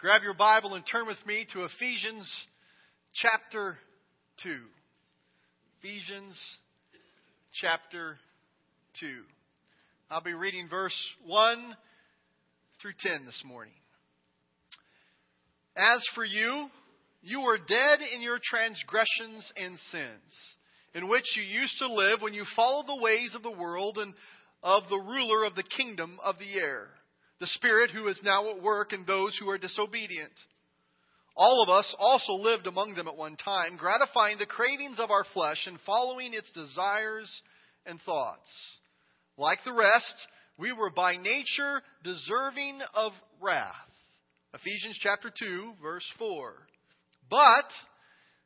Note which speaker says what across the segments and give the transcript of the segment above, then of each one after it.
Speaker 1: Grab your Bible and turn with me to Ephesians chapter 2. Ephesians chapter 2. I'll be reading verse 1 through 10 this morning. As for you, you were dead in your transgressions and sins, in which you used to live when you followed the ways of the world and of the ruler of the kingdom of the air the Spirit who is now at work in those who are disobedient. All of us also lived among them at one time, gratifying the cravings of our flesh and following its desires and thoughts. Like the rest, we were by nature deserving of wrath. Ephesians chapter 2, verse 4. But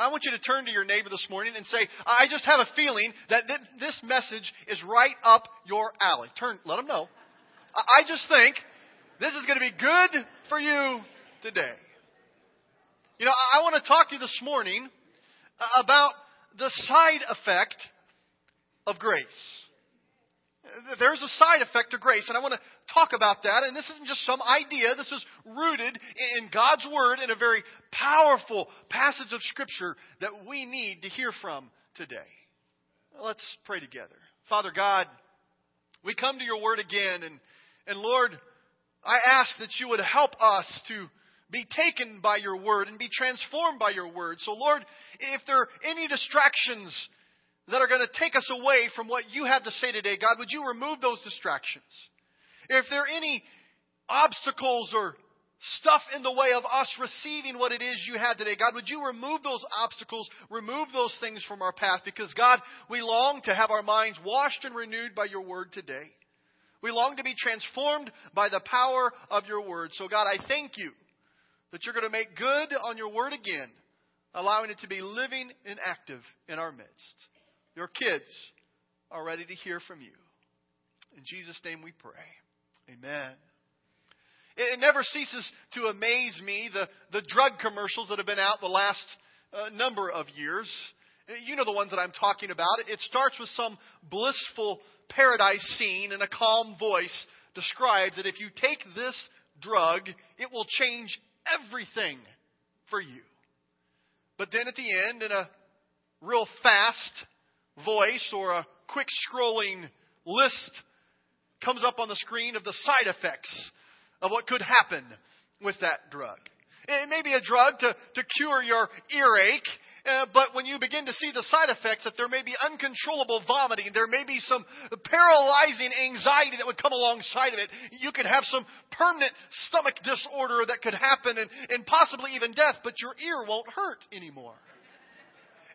Speaker 1: I want you to turn to your neighbor this morning and say, I just have a feeling that this message is right up your alley. Turn, let them know. I just think this is going to be good for you today. You know, I want to talk to you this morning about the side effect of grace. There's a side effect to grace, and I want to talk about that. And this isn't just some idea, this is rooted in God's Word in a very powerful passage of Scripture that we need to hear from today. Let's pray together. Father God, we come to your Word again, and, and Lord, I ask that you would help us to be taken by your Word and be transformed by your Word. So, Lord, if there are any distractions, that are going to take us away from what you have to say today. God, would you remove those distractions? If there are any obstacles or stuff in the way of us receiving what it is you have today, God, would you remove those obstacles, remove those things from our path? Because, God, we long to have our minds washed and renewed by your word today. We long to be transformed by the power of your word. So, God, I thank you that you're going to make good on your word again, allowing it to be living and active in our midst. Your kids are ready to hear from you. In Jesus' name we pray. Amen. It never ceases to amaze me the, the drug commercials that have been out the last uh, number of years. You know the ones that I'm talking about. It starts with some blissful paradise scene, and a calm voice describes that if you take this drug, it will change everything for you. But then at the end, in a real fast voice or a quick scrolling list comes up on the screen of the side effects of what could happen with that drug. It may be a drug to, to cure your earache, uh, but when you begin to see the side effects, that there may be uncontrollable vomiting, there may be some paralyzing anxiety that would come alongside of it. You could have some permanent stomach disorder that could happen and, and possibly even death, but your ear won't hurt anymore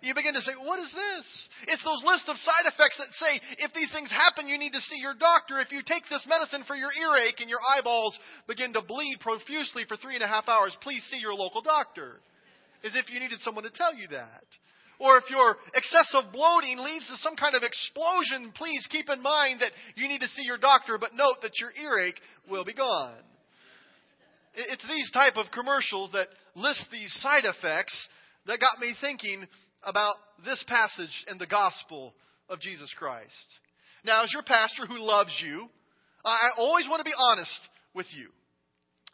Speaker 1: you begin to say, What is this? It's those lists of side effects that say, if these things happen, you need to see your doctor. If you take this medicine for your earache and your eyeballs begin to bleed profusely for three and a half hours, please see your local doctor. As if you needed someone to tell you that. Or if your excessive bloating leads to some kind of explosion, please keep in mind that you need to see your doctor, but note that your earache will be gone. It's these type of commercials that list these side effects that got me thinking about this passage in the gospel of Jesus Christ. Now, as your pastor who loves you, I always want to be honest with you.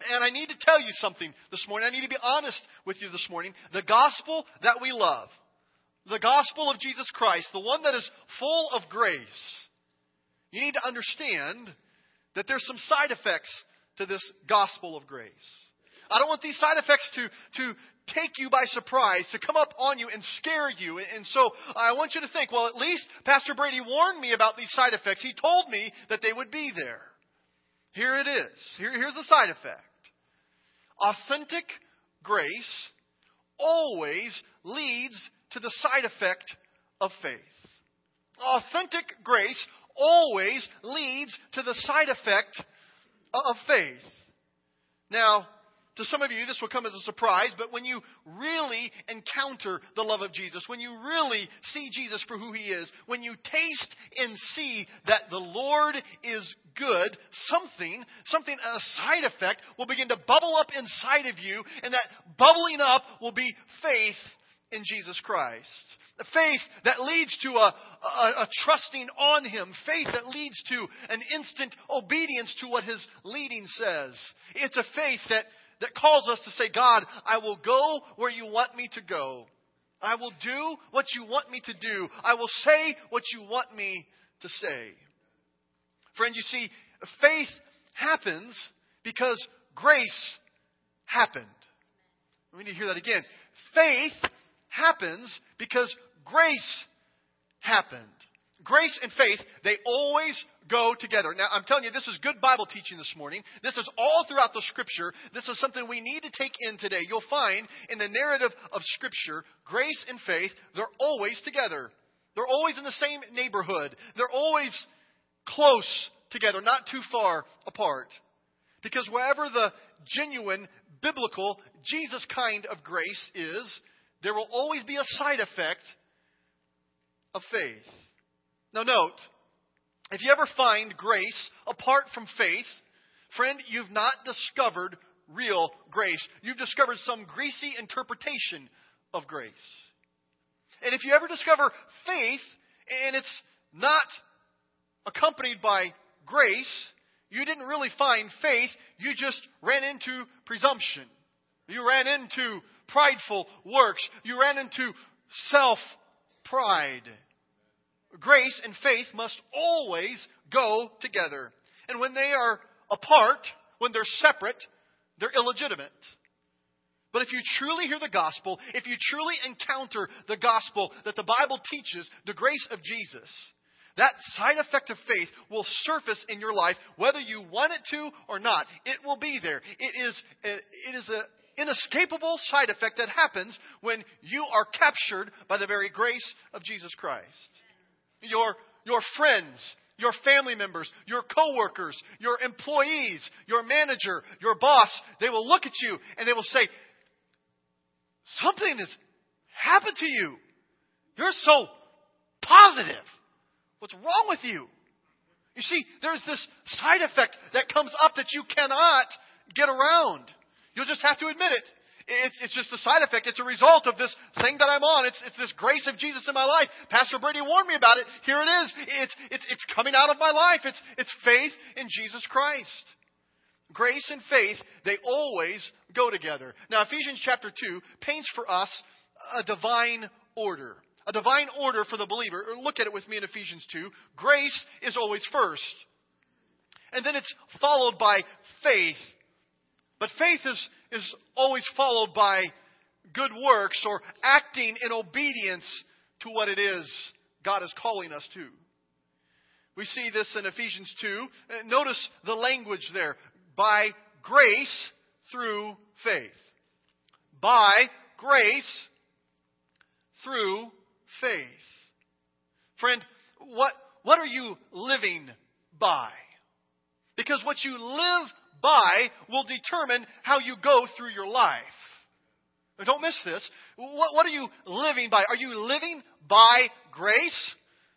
Speaker 1: And I need to tell you something this morning. I need to be honest with you this morning. The gospel that we love, the gospel of Jesus Christ, the one that is full of grace, you need to understand that there's some side effects to this gospel of grace. I don't want these side effects to, to take you by surprise, to come up on you and scare you. And so I want you to think, well, at least Pastor Brady warned me about these side effects. He told me that they would be there. Here it is. Here, here's the side effect. Authentic grace always leads to the side effect of faith. Authentic grace always leads to the side effect of faith. Now, to some of you, this will come as a surprise, but when you really encounter the love of Jesus, when you really see Jesus for who he is, when you taste and see that the Lord is good, something, something, a side effect will begin to bubble up inside of you, and that bubbling up will be faith in Jesus Christ. Faith that leads to a, a, a, trusting on Him. Faith that leads to an instant obedience to what His leading says. It's a faith that that calls us to say, God, I will go where you want me to go. I will do what you want me to do. I will say what you want me to say. Friend, you see, faith happens because grace happened. We need to hear that again. Faith happens because grace happened. Grace and faith, they always go together. Now, I'm telling you, this is good Bible teaching this morning. This is all throughout the Scripture. This is something we need to take in today. You'll find in the narrative of Scripture, grace and faith, they're always together. They're always in the same neighborhood. They're always close together, not too far apart. Because wherever the genuine, biblical, Jesus kind of grace is, there will always be a side effect of faith. Now, note, if you ever find grace apart from faith, friend, you've not discovered real grace. You've discovered some greasy interpretation of grace. And if you ever discover faith and it's not accompanied by grace, you didn't really find faith, you just ran into presumption. You ran into prideful works. You ran into self pride. Grace and faith must always go together. And when they are apart, when they're separate, they're illegitimate. But if you truly hear the gospel, if you truly encounter the gospel that the Bible teaches, the grace of Jesus, that side effect of faith will surface in your life whether you want it to or not. It will be there. It is, it is an inescapable side effect that happens when you are captured by the very grace of Jesus Christ your, your friends, your family members, your coworkers, your employees, your manager, your boss, they will look at you and they will say, Something has happened to you. You're so positive. What's wrong with you? You see, there's this side effect that comes up that you cannot get around. You'll just have to admit it. It's, it's just a side effect. It's a result of this thing that I'm on. It's, it's this grace of Jesus in my life. Pastor Brady warned me about it. Here it is. It's, it's, it's coming out of my life. It's, it's faith in Jesus Christ. Grace and faith, they always go together. Now, Ephesians chapter 2 paints for us a divine order. A divine order for the believer. Look at it with me in Ephesians 2. Grace is always first. And then it's followed by faith but faith is, is always followed by good works or acting in obedience to what it is God is calling us to. We see this in Ephesians 2. Uh, notice the language there. By grace through faith. By grace through faith. Friend, what, what are you living by? Because what you live by will determine how you go through your life. don't miss this. What, what are you living by? Are you living by grace?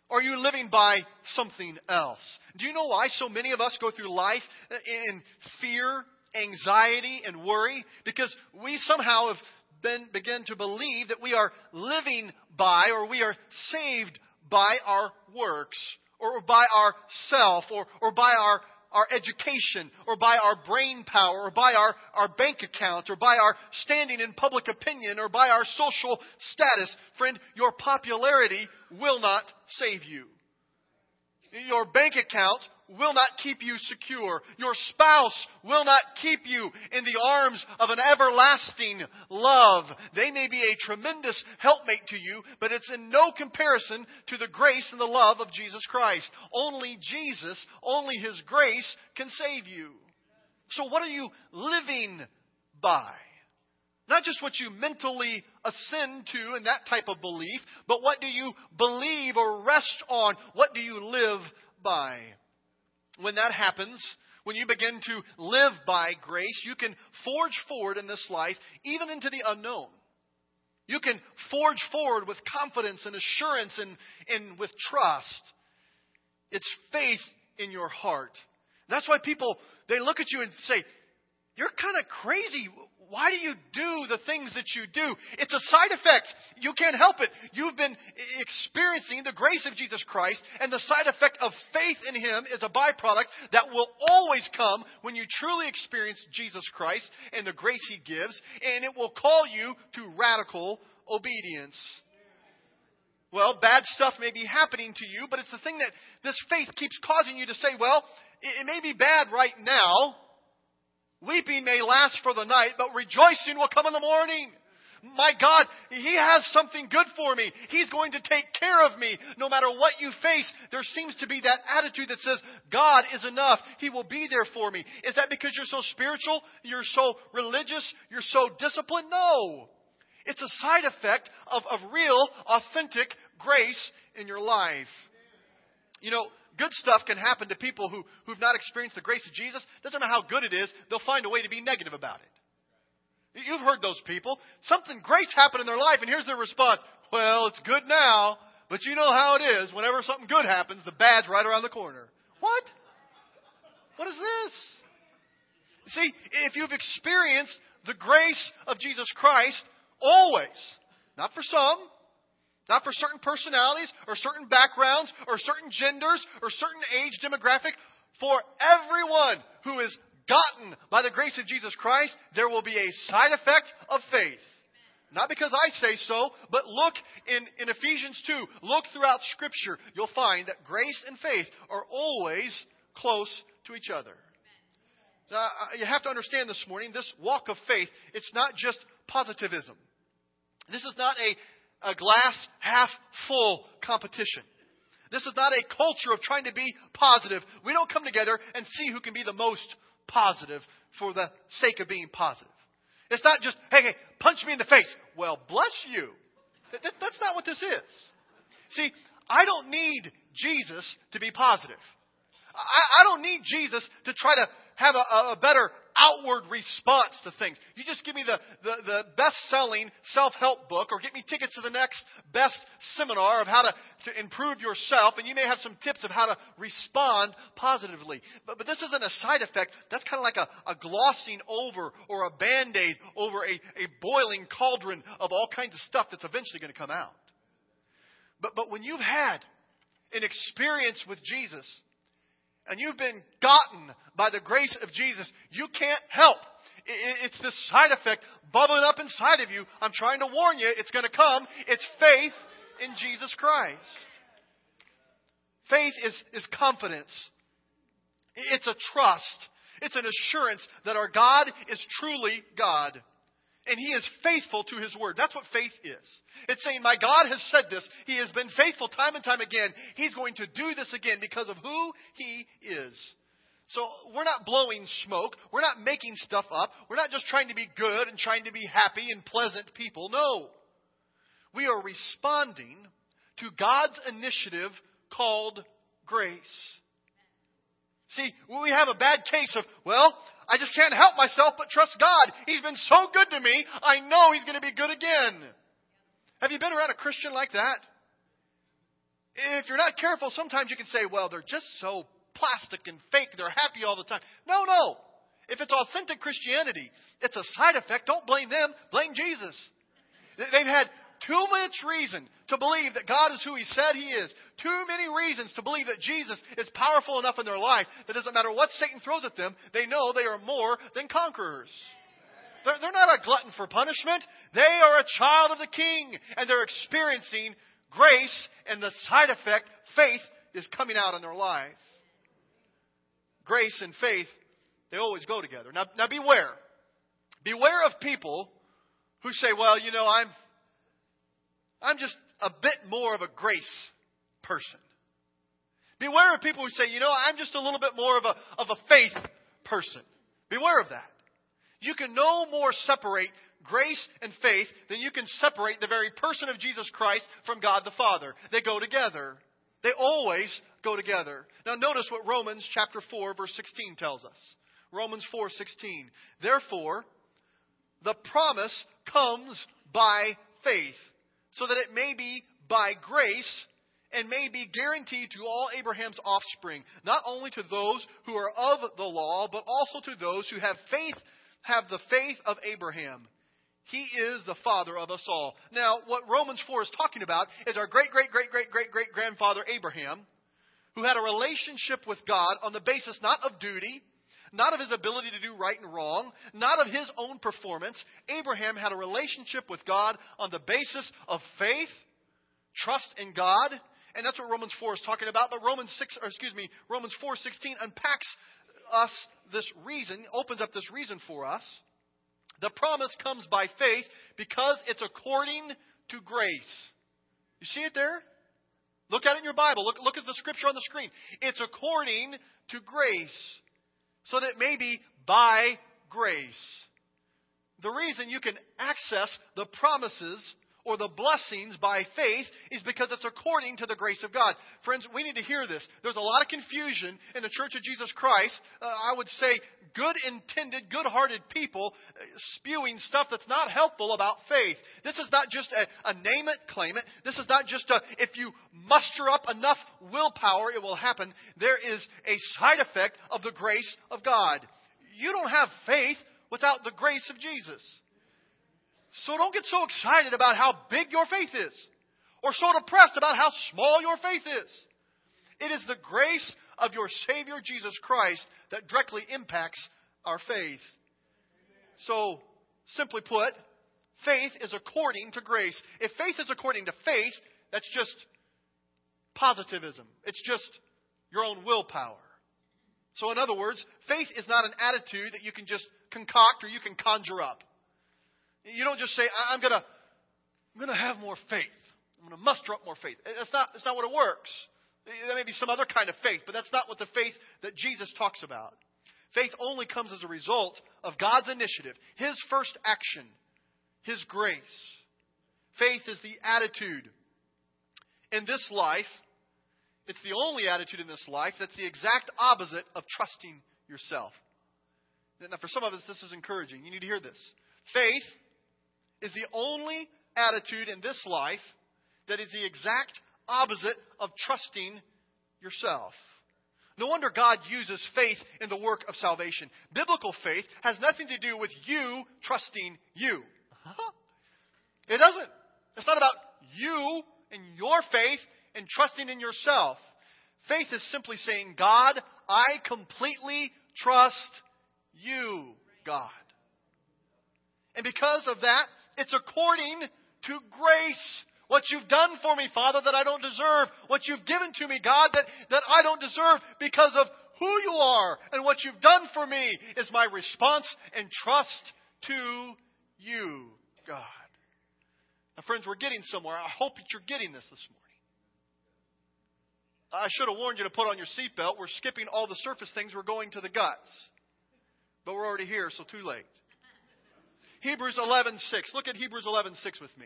Speaker 1: Or are you living by something else? Do you know why so many of us go through life in fear, anxiety, and worry? Because we somehow have been, begin to believe that we are living by or we are saved by our works or by our self or, or by our our education or by our brain power or by our, our bank account or by our standing in public opinion or by our social status. Friend, your popularity will not save you. Your bank account will not keep you secure. Your spouse will not keep you in the arms of an everlasting love. They may be a tremendous helpmate to you, but it's in no comparison to the grace and the love of Jesus Christ. Only Jesus, only His grace can save you. So what are you living by? Not just what you mentally ascend to and that type of belief, but what do you believe or rest on? What do you live by? When that happens, when you begin to live by grace, you can forge forward in this life, even into the unknown. You can forge forward with confidence and assurance and, and with trust. It's faith in your heart. That's why people, they look at you and say, You're kind of crazy why do you do the things that you do? It's a side effect. You can't help it. You've been experiencing the grace of Jesus Christ, and the side effect of faith in Him is a byproduct that will always come when you truly experience Jesus Christ and the grace He gives, and it will call you to radical obedience. Well, bad stuff may be happening to you, but it's the thing that this faith keeps causing you to say, well, it may be bad right now, Weeping may last for the night, but rejoicing will come in the morning. My God, He has something good for me. He's going to take care of me. No matter what you face, there seems to be that attitude that says, God is enough. He will be there for me. Is that because you're so spiritual? You're so religious? You're so disciplined? No. It's a side effect of, of real, authentic grace in your life. You know, good stuff can happen to people who, who've not experienced the grace of Jesus. Doesn't matter how good it is, they'll find a way to be negative about it. You've heard those people. Something great's happened in their life, and here's their response. Well, it's good now, but you know how it is. Whenever something good happens, the bad's right around the corner. What? What is this? See, if you've experienced the grace of Jesus Christ, always, not for some, not for certain personalities or certain backgrounds or certain genders or certain age demographic. For everyone who is gotten by the grace of Jesus Christ, there will be a side effect of faith. Not because I say so, but look in, in Ephesians 2. Look throughout Scripture. You'll find that grace and faith are always close to each other. Now, uh, you have to understand this morning, this walk of faith, it's not just positivism. This is not a a glass half full competition. This is not a culture of trying to be positive. We don't come together and see who can be the most positive for the sake of being positive. It's not just, hey, hey, punch me in the face. Well, bless you. That, that, that's not what this is. See, I don't need Jesus to be positive. I, I don't need Jesus to try to have a, a better outward response to things. You just give me the, the, the best selling self help book or get me tickets to the next best seminar of how to, to improve yourself, and you may have some tips of how to respond positively. But, but this isn't a side effect. That's kind of like a, a glossing over or a band aid over a, a boiling cauldron of all kinds of stuff that's eventually going to come out. But, but when you've had an experience with Jesus, and you've been gotten by the grace of Jesus, you can't help. It's this side effect bubbling up inside of you. I'm trying to warn you, it's going to come. It's faith in Jesus Christ. Faith is, is confidence. It's a trust. It's an assurance that our God is truly God. And He is faithful to His word. That's what faith is. It's saying, My God has said this. He has been faithful time and time again. He's going to do this again because of who He is. So we're not blowing smoke. We're not making stuff up. We're not just trying to be good and trying to be happy and pleasant people. No. We are responding to God's initiative called grace. See, we have a bad case of, well, I just can't help myself but trust God. He's been so good to me, I know He's going to be good again. Have you been around a Christian like that? If you're not careful, sometimes you can say, well, they're just so plastic and fake. They're happy all the time. No, no. If it's authentic Christianity, it's a side effect. Don't blame them. Blame Jesus. They've had too much reason to believe that God is who He said He is. Too many reasons to believe that Jesus is powerful enough in their life that doesn't matter what Satan throws at them, they know they are more than conquerors. They're, they're not a glutton for punishment. They are a child of the King, and they're experiencing grace, and the side effect, faith, is coming out in their life. grace and faith, they always go together. Now, now beware. Beware of people who say, well, you know, I'm, I'm just a bit more of a grace person. Beware of people who say, you know, I'm just a little bit more of a, of a faith person. Beware of that. You can no more separate grace and faith than you can separate the very person of Jesus Christ from God the Father. They go together. They always go together. Now notice what Romans chapter 4 verse 16 tells us. Romans 4:16. Therefore, the promise comes by faith, so that it may be by grace and may be guaranteed to all Abraham's offspring, not only to those who are of the law, but also to those who have faith, have the faith of Abraham. He is the father of us all. Now, what Romans 4 is talking about is our great, great, great, great, great, great grandfather Abraham, who had a relationship with God on the basis not of duty, not of his ability to do right and wrong, not of his own performance. Abraham had a relationship with God on the basis of faith, trust in God, and that's what Romans 4 is talking about. But Romans 6, or excuse me, Romans 4:16 unpacks us this reason, opens up this reason for us. The promise comes by faith because it's according to grace. You see it there? Look at it in your Bible. Look, look at the scripture on the screen. It's according to grace so that it may be by grace. The reason you can access the promises or the blessings by faith is because it's according to the grace of God. Friends, we need to hear this. There's a lot of confusion in the Church of Jesus Christ. Uh, I would say good intended, good hearted people uh, spewing stuff that's not helpful about faith. This is not just a, a name it, claim it. This is not just a, if you muster up enough willpower, it will happen. There is a side effect of the grace of God. You don't have faith without the grace of Jesus. So don't get so excited about how big your faith is, or so depressed about how small your faith is. It is the grace of your Savior Jesus Christ that directly impacts our faith. So, simply put, faith is according to grace. If faith is according to faith, that's just positivism. It's just your own willpower. So, in other words, faith is not an attitude that you can just concoct or you can conjure up. You don't just say, I'm going to I'm going to have more faith. I'm going to muster up more faith. That's not, that's not what it works. There may be some other kind of faith, but that's not what the faith that Jesus talks about. Faith only comes as a result of God's initiative, His first action, His grace. Faith is the attitude in this life. It's the only attitude in this life that's the exact opposite of trusting yourself. Now, for some of us, this is encouraging. You need to hear this. Faith is the only attitude in this life that is the exact opposite of trusting yourself. No wonder God uses faith in the work of salvation. Biblical faith has nothing to do with you trusting you. It doesn't. It's not about you and your faith and trusting in yourself. Faith is simply saying, God, I completely trust you, God. And because of that, it's according to grace. What you've done for me, Father, that I don't deserve. What you've given to me, God, that, that I don't deserve because of who you are and what you've done for me is my response and trust to you, God. Now, friends, we're getting somewhere. I hope that you're getting this this morning. I should have warned you to put on your seatbelt. We're skipping all the surface things. We're going to the guts. But we're already here, so too late. Hebrews 11:6. Look at Hebrews 11:6 with me.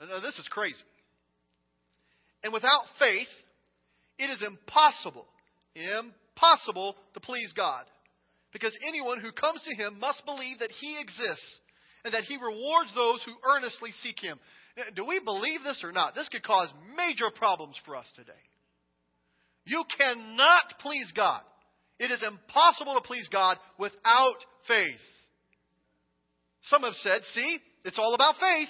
Speaker 1: Now, this is crazy. And without faith, it is impossible, impossible to please God. Because anyone who comes to him must believe that he exists and that he rewards those who earnestly seek him. Do we believe this or not? This could cause major problems for us today. You cannot please God. It is impossible to please God without faith. Some have said, see, it's all about faith.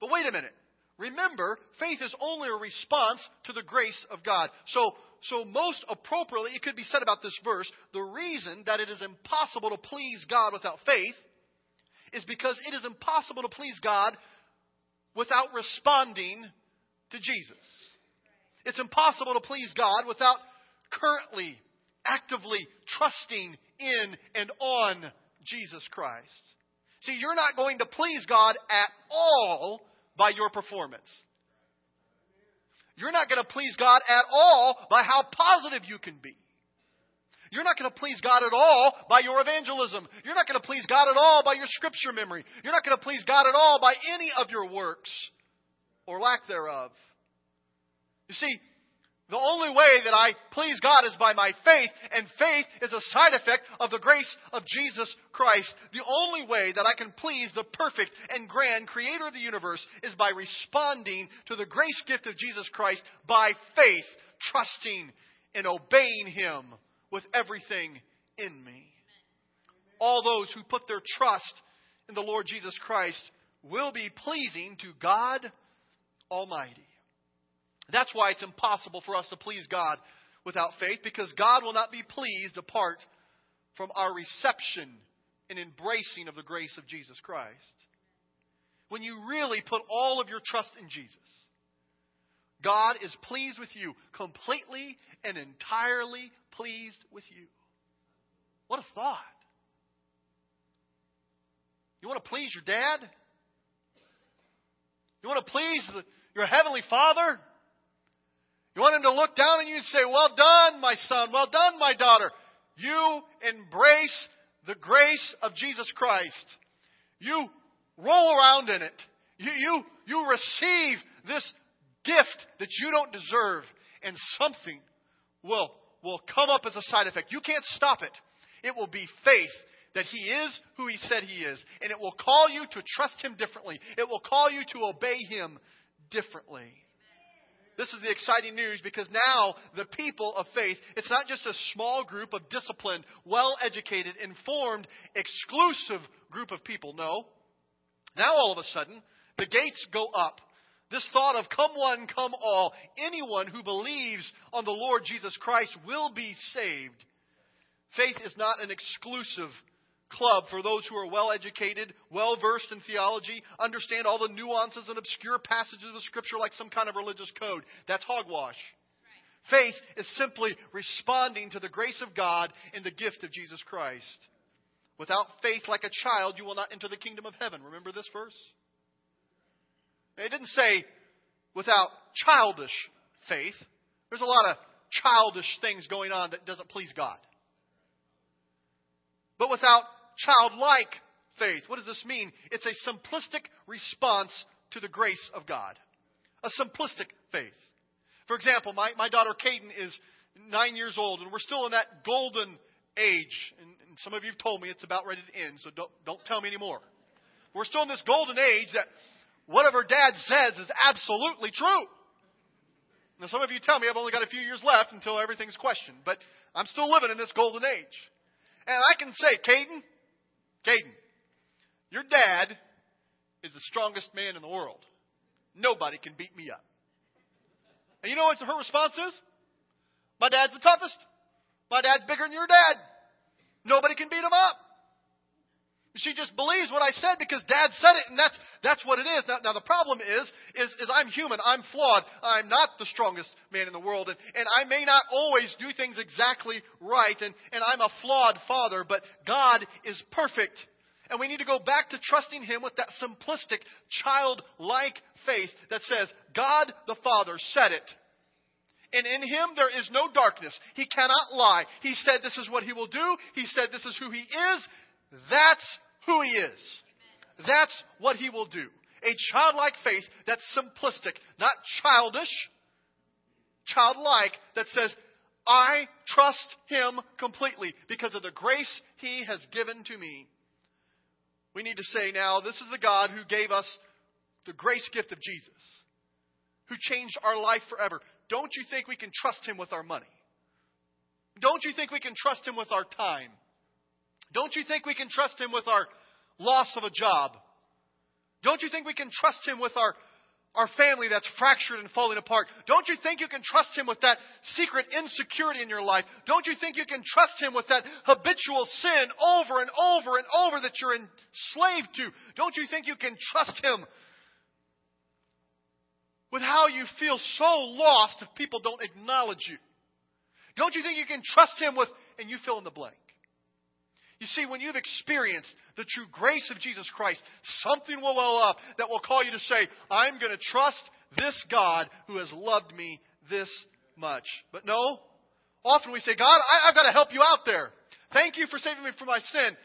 Speaker 1: But wait a minute. Remember, faith is only a response to the grace of God. So, so most appropriately, it could be said about this verse, the reason that it is impossible to please God without faith is because it is impossible to please God without responding to Jesus. It's impossible to please God without currently actively trusting in and on Jesus Christ. See, you're not going to please God at all by your performance. You're not going to please God at all by how positive you can be. You're not going to please God at all by your evangelism. You're not going to please God at all by your scripture memory. You're not going to please God at all by any of your works or lack thereof. You see, the only way that I please God is by my faith, and faith is a side effect of the grace of Jesus Christ. The only way that I can please the perfect and grand Creator of the universe is by responding to the grace gift of Jesus Christ by faith, trusting and obeying Him with everything in me. All those who put their trust in the Lord Jesus Christ will be pleasing to God Almighty. That's why it's impossible for us to please God without faith, because God will not be pleased apart from our reception and embracing of the grace of Jesus Christ. When you really put all of your trust in Jesus, God is pleased with you, completely and entirely pleased with you. What a thought. You want to please your dad? You want to please the, your heavenly father? You want him to look down on you and say, Well done, my son. Well done, my daughter. You embrace the grace of Jesus Christ. You roll around in it. You, you, you receive this gift that you don't deserve, and something will, will come up as a side effect. You can't stop it. It will be faith that He is who He said He is, and it will call you to trust Him differently. It will call you to obey Him differently. This is the exciting news because now the people of faith, it's not just a small group of disciplined, well educated, informed, exclusive group of people. No. Now all of a sudden, the gates go up. This thought of come one, come all, anyone who believes on the Lord Jesus Christ will be saved. Faith is not an exclusive club for those who are well educated, well versed in theology, understand all the nuances and obscure passages of Scripture like some kind of religious code. That's hogwash. Faith is simply responding to the grace of God in the gift of Jesus Christ. Without faith like a child, you will not enter the kingdom of heaven. Remember this verse? It didn't say without childish faith. There's a lot of childish things going on that doesn't please God. But without childlike faith. What does this mean? It's a simplistic response to the grace of God. A simplistic faith. For example, my, my daughter Caden is nine years old, and we're still in that golden age. And, and some of you have told me it's about ready to end, so don't, don't tell me anymore. We're still in this golden age that whatever dad says is absolutely true. Now, some of you tell me I've only got a few years left until everything's questioned, but I'm still living in this golden age. And I can say, Caden, Caden, your dad is the strongest man in the world. Nobody can beat me up. And you know what her response is? My dad's the toughest. My dad's bigger than your dad. Nobody can beat him up. She just believes what I said because Dad said it, and that's that's what it is. Now, now the problem is, is, is I'm human. I'm flawed. I'm not the strongest man in the world, and, and I may not always do things exactly right, and, and I'm a flawed father. But God is perfect, and we need to go back to trusting Him with that simplistic, childlike faith that says, "God the Father said it." And in him there is no darkness. He cannot lie. He said this is what he will do. He said this is who he is. That's who He is. That's what He will do. A childlike faith that's simplistic, not childish, childlike, that says, I trust Him completely because of the grace He has given to me. We need to say now, this is the God who gave us the grace gift of Jesus, who changed our life forever. Don't you think we can trust Him with our money? Don't you think we can trust Him with our time? Don't you think we can trust Him with our loss of a job? Don't you think we can trust Him with our, our family that's fractured and falling apart? Don't you think you can trust Him with that secret insecurity in your life? Don't you think you can trust Him with that habitual sin over and over and over that you're enslaved to? Don't you think you can trust Him with how you feel so lost if people don't acknowledge you? Don't you think you can trust Him with, and you fill in the blank? You see, when you've experienced the true grace of Jesus Christ, something will well up that will call you to say, I'm going to trust this God who has loved me this much. But no, often we say, God, I, have got to help you out there. Thank you for saving me from my sin.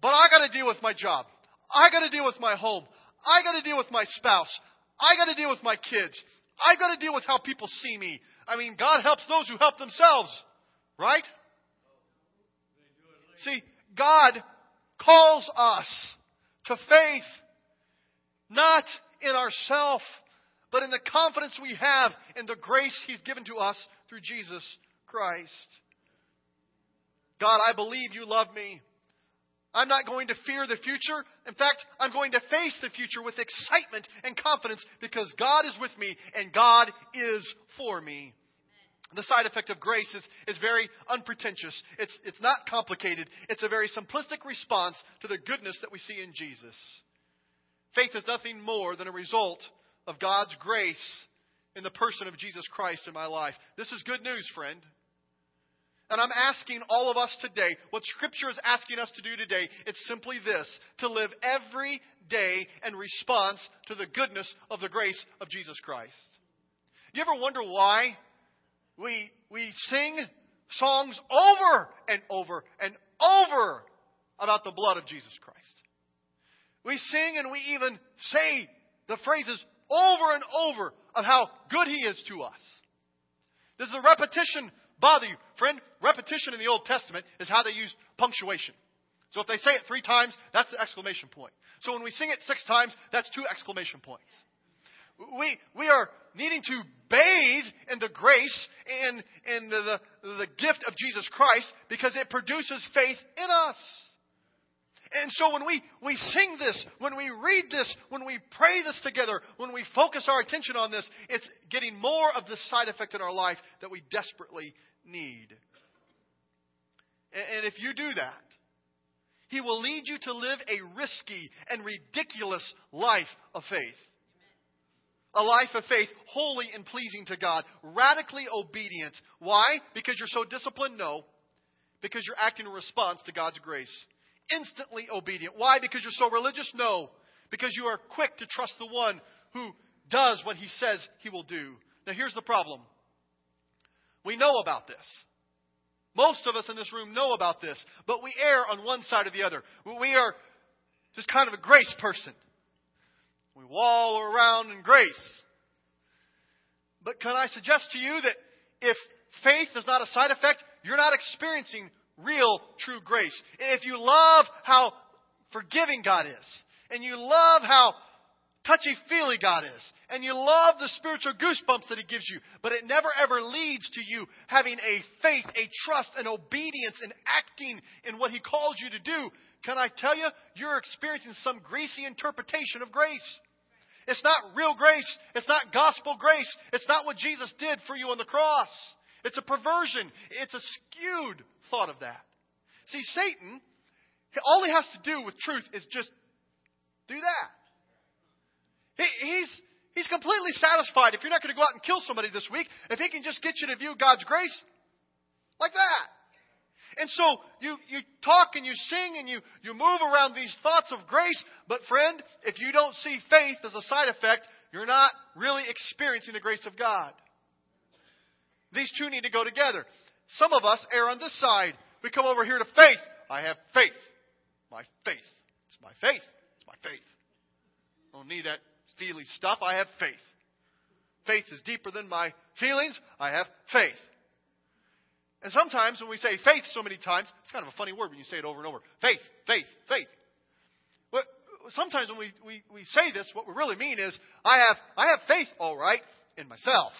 Speaker 1: But I got to deal with my job. I got to deal with my home. I got to deal with my spouse. I got to deal with my kids. I got to deal with how people see me. I mean, God helps those who help themselves, right? See, God calls us to faith, not in ourself, but in the confidence we have in the grace He's given to us through Jesus Christ. God, I believe you love me. I'm not going to fear the future. In fact, I'm going to face the future with excitement and confidence because God is with me and God is for me. The side effect of grace is, is very unpretentious. It's, it's not complicated. It's a very simplistic response to the goodness that we see in Jesus. Faith is nothing more than a result of God's grace in the person of Jesus Christ in my life. This is good news, friend. And I'm asking all of us today, what Scripture is asking us to do today, it's simply this to live every day in response to the goodness of the grace of Jesus Christ. You ever wonder why we, we sing songs over and over and over about the blood of Jesus Christ? We sing and we even say the phrases over and over of how good He is to us. Does the repetition bother you. Friend, repetition in the Old Testament is how they used punctuation. So if they say it three times, that's the exclamation point. So when we sing it six times, that's two exclamation points. We, we are needing to bathe in the grace and in the, the, the gift of Jesus Christ because it produces faith in us. And so when we, we sing this, when we read this, when we pray this together, when we focus our attention on this, it's getting more of the side effect in our life that we desperately need. And if you do that, He will lead you to live a risky and ridiculous life of faith. A life of faith, holy and pleasing to God, radically obedient. Why? Because you're so disciplined? No. Because you're acting in response to God's grace. Instantly obedient. Why? Because you're so religious? No. Because you are quick to trust the one who does what he says he will do. Now, here's the problem we know about this. Most of us in this room know about this, but we err on one side or the other. We are just kind of a grace person. We wallow around in grace. But can I suggest to you that if faith is not a side effect, you're not experiencing real, true grace. If you love how forgiving God is, and you love how touchy feely God is. And you love the spiritual goosebumps that He gives you, but it never ever leads to you having a faith, a trust, an obedience, and acting in what He calls you to do. Can I tell you, you're experiencing some greasy interpretation of grace. It's not real grace. It's not gospel grace. It's not what Jesus did for you on the cross. It's a perversion. It's a skewed thought of that. See, Satan, all he has to do with truth is just do that. He, he's, he's completely satisfied if you're not going to go out and kill somebody this week, if he can just get you to view God's grace like that. And so you, you talk and you sing and you, you move around these thoughts of grace, but friend, if you don't see faith as a side effect, you're not really experiencing the grace of God. These two need to go together. Some of us err on this side. We come over here to faith. I have faith. My faith. It's my faith. It's my faith. I don't need that feely stuff. I have faith. Faith is deeper than my feelings. I have faith. And sometimes when we say faith so many times, it's kind of a funny word when you say it over and over. Faith, faith, faith. But sometimes when we, we, we say this, what we really mean is, I have, I have faith, all right, in myself.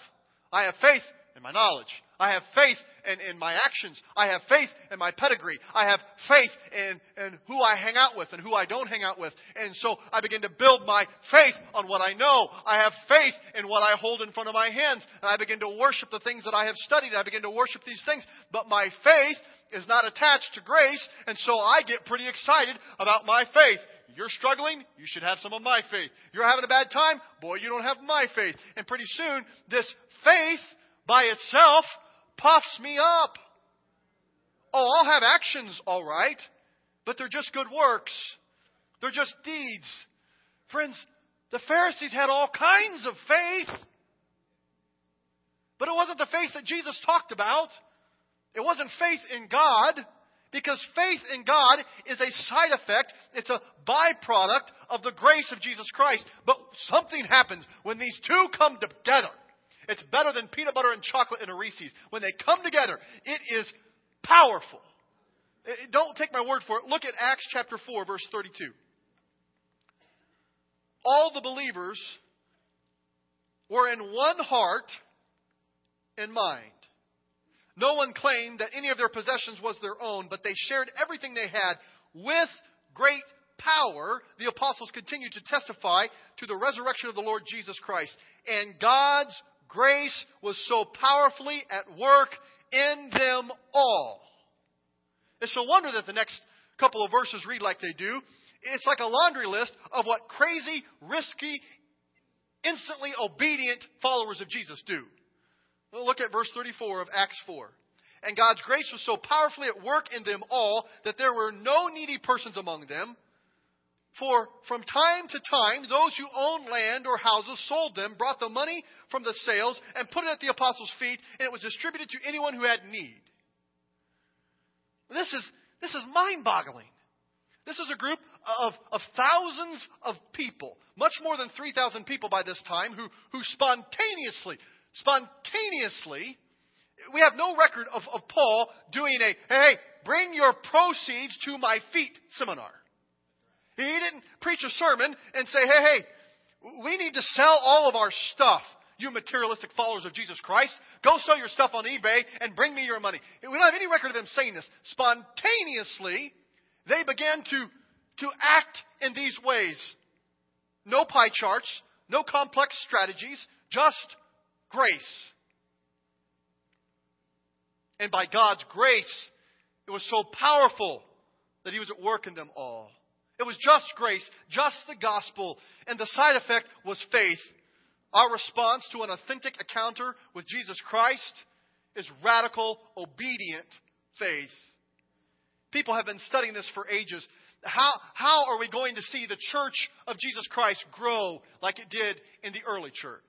Speaker 1: I have faith in my knowledge. I have faith in, in my actions. I have faith in my pedigree. I have faith in, in who I hang out with and who I don't hang out with. And so I begin to build my faith on what I know. I have faith in what I hold in front of my hands. And I begin to worship the things that I have studied. I begin to worship these things. But my faith is not attached to grace. And so I get pretty excited about my faith. You're struggling, you should have some of my faith. You're having a bad time, boy, you don't have my faith. And pretty soon, this faith by itself puffs me up. Oh, I'll have actions, all right, but they're just good works. They're just deeds. Friends, the Pharisees had all kinds of faith, but it wasn't the faith that Jesus talked about. It wasn't faith in God, because faith in God is a side effect, it's a byproduct of the grace of Jesus Christ. But something happens when these two come together. It's better than peanut butter and chocolate in a Reese's. When they come together, it is powerful. Don't take my word for it. Look at Acts chapter 4, verse 32. All the believers were in one heart and mind. No one claimed that any of their possessions was their own, but they shared everything they had with great power. The apostles continued to testify to the resurrection of the Lord Jesus Christ. And God's grace was so powerfully at work in them all. It's no wonder that the next couple of verses read like they do. It's like a laundry list of what crazy, risky, instantly obedient followers of Jesus do. Look at verse 34 of Acts 4. And God's grace was so powerfully at work in them all that there were no needy persons among them. For from time to time, those who owned land or houses sold them, brought the money from the sales, and put it at the apostles' feet, and it was distributed to anyone who had need. This is, this is mind boggling. This is a group of, of thousands of people, much more than 3,000 people by this time, who, who spontaneously, spontaneously, we have no record of, of Paul doing a, hey, bring your proceeds to my feet seminar. He didn't preach a sermon and say, hey, hey, we need to sell all of our stuff, you materialistic followers of Jesus Christ. Go sell your stuff on eBay and bring me your money. We don't have any record of them saying this. Spontaneously, they began to, to act in these ways. No pie charts, no complex strategies, just grace. And by God's grace, it was so powerful that He was at work in them all. It was just grace, just the gospel, and the side effect was faith. Our response to an authentic encounter with Jesus Christ is radical, obedient faith. People have been studying this for ages. How, how are we going to see the church of Jesus Christ grow like it did in the early church?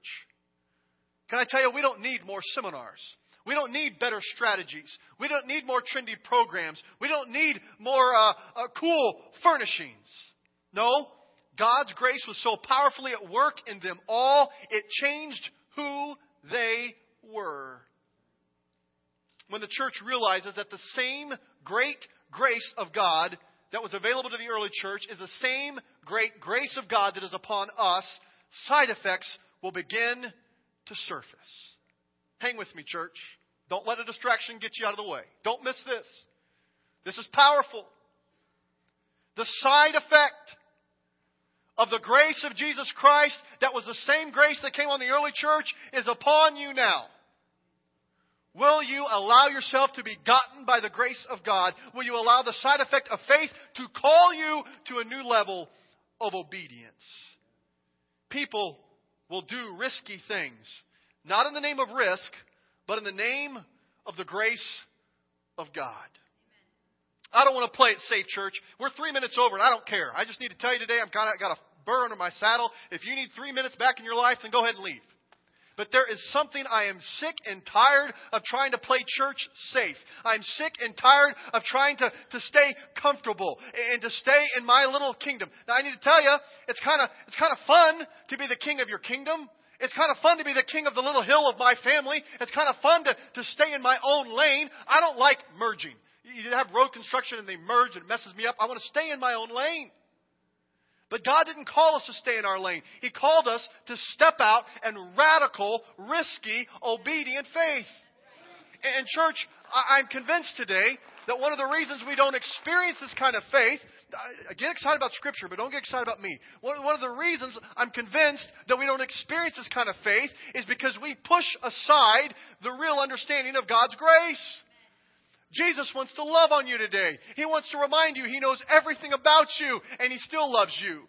Speaker 1: Can I tell you, we don't need more seminars. We don't need better strategies. We don't need more trendy programs. We don't need more uh, uh, cool furnishings. No, God's grace was so powerfully at work in them all, it changed who they were. When the church realizes that the same great grace of God that was available to the early church is the same great grace of God that is upon us, side effects will begin to surface. Hang with me, church. Don't let a distraction get you out of the way. Don't miss this. This is powerful. The side effect of the grace of Jesus Christ, that was the same grace that came on the early church, is upon you now. Will you allow yourself to be gotten by the grace of God? Will you allow the side effect of faith to call you to a new level of obedience? People will do risky things, not in the name of risk, but in the name of the grace of God. I don't want to play it safe, church. We're three minutes over, and I don't care. I just need to tell you today, I've got, got a burr under my saddle. If you need three minutes back in your life, then go ahead and leave. But there is something I am sick and tired of trying to play church safe. I'm sick and tired of trying to, to stay comfortable and to stay in my little kingdom. Now I need to tell you, it's kind of, it's kind of fun to be the king of your kingdom. It's kind of fun to be the king of the little hill of my family. It's kind of fun to, to stay in my own lane. I don't like merging. You have road construction and they merge and it messes me up. I want to stay in my own lane. But God didn't call us to stay in our lane. He called us to step out and radical, risky, obedient faith. And church, I'm convinced today that one of the reasons we don't experience this kind of faith, Get excited about Scripture, but don't get excited about me. One of the reasons I'm convinced that we don't experience this kind of faith is because we push aside the real understanding of God's grace. Jesus wants to love on you today. He wants to remind you He knows everything about you and He still loves you.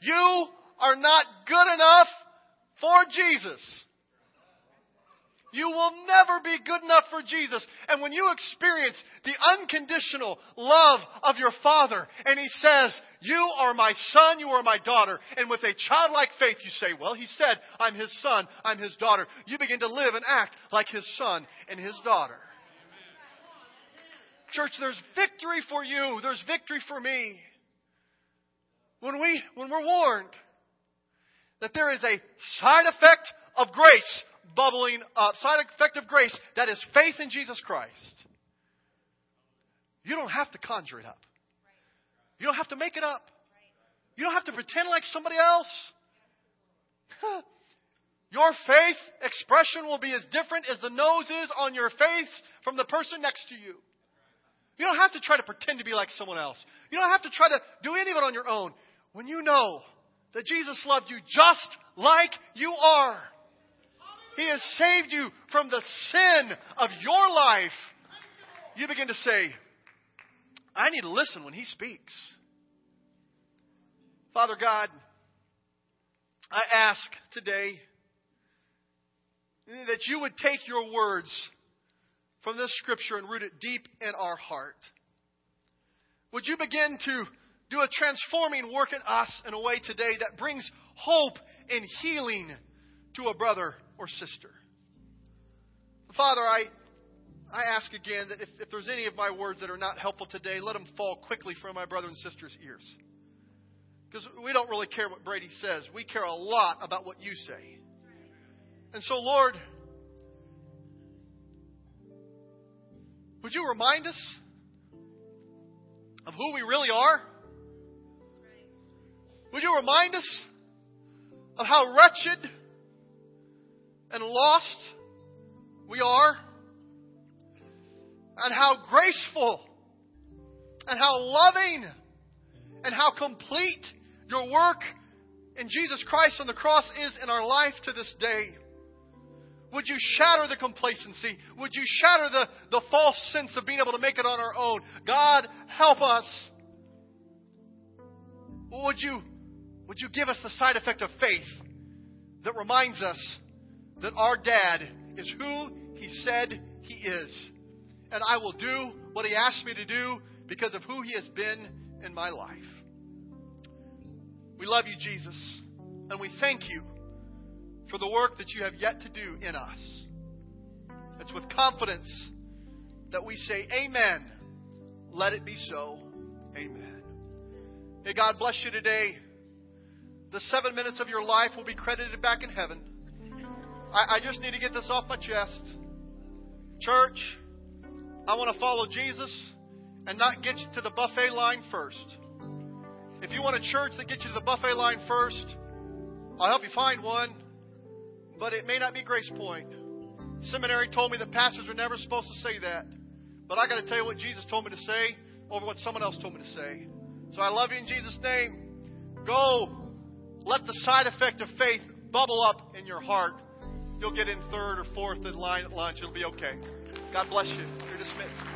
Speaker 1: You are not good enough for Jesus. You will never be good enough for Jesus. And when you experience the unconditional love of your Father, and He says, You are my son, you are my daughter, and with a childlike faith you say, Well, He said, I'm His son, I'm His daughter. You begin to live and act like His son and His daughter. Church, there's victory for you, there's victory for me. When, we, when we're warned that there is a side effect of grace bubbling up, side effect of grace that is faith in Jesus Christ. You don't have to conjure it up. You don't have to make it up. You don't have to pretend like somebody else. Your faith expression will be as different as the nose is on your face from the person next to you. You don't have to try to pretend to be like someone else. You don't have to try to do any of it on your own. When you know that Jesus loved you just like you are, he has saved you from the sin of your life. You begin to say, I need to listen when He speaks. Father God, I ask today that you would take your words from this scripture and root it deep in our heart. Would you begin to do a transforming work in us in a way today that brings hope and healing to a brother or sister. Father, I, I ask again that if, if there's any of my words that are not helpful today, let them fall quickly from my brother and sister's ears. Because we don't really care what Brady says. We care a lot about what you say. And so, Lord, would you remind us of who we really are? Would you remind us of how wretched and lost we are, and how graceful, and how loving, and how complete your work in Jesus Christ on the cross is in our life to this day. Would you shatter the complacency? Would you shatter the, the false sense of being able to make it on our own? God, help us. Would you, would you give us the side effect of faith that reminds us that our dad is who he said he is. And I will do what he asked me to do because of who he has been in my life. We love you, Jesus, and we thank you for the work that you have yet to do in us. It's with confidence that we say, Amen. Let it be so. Amen. May God bless you today. The seven minutes of your life will be credited back in heaven. I, I just need to get this off my chest. Church, I want to follow Jesus and not get you to the buffet line first. If you want a church that gets you to the buffet line first, I'll help you find one, but it may not be Grace Point. Seminary told me that pastors are never supposed to say that. But I got to tell you what Jesus told me to say over what someone else told me to say. So I love you in Jesus' name. Go. Let the side effect of faith bubble up in your heart you'll get in third or fourth in line at lunch. It'll be okay. God bless you. You're dismissed.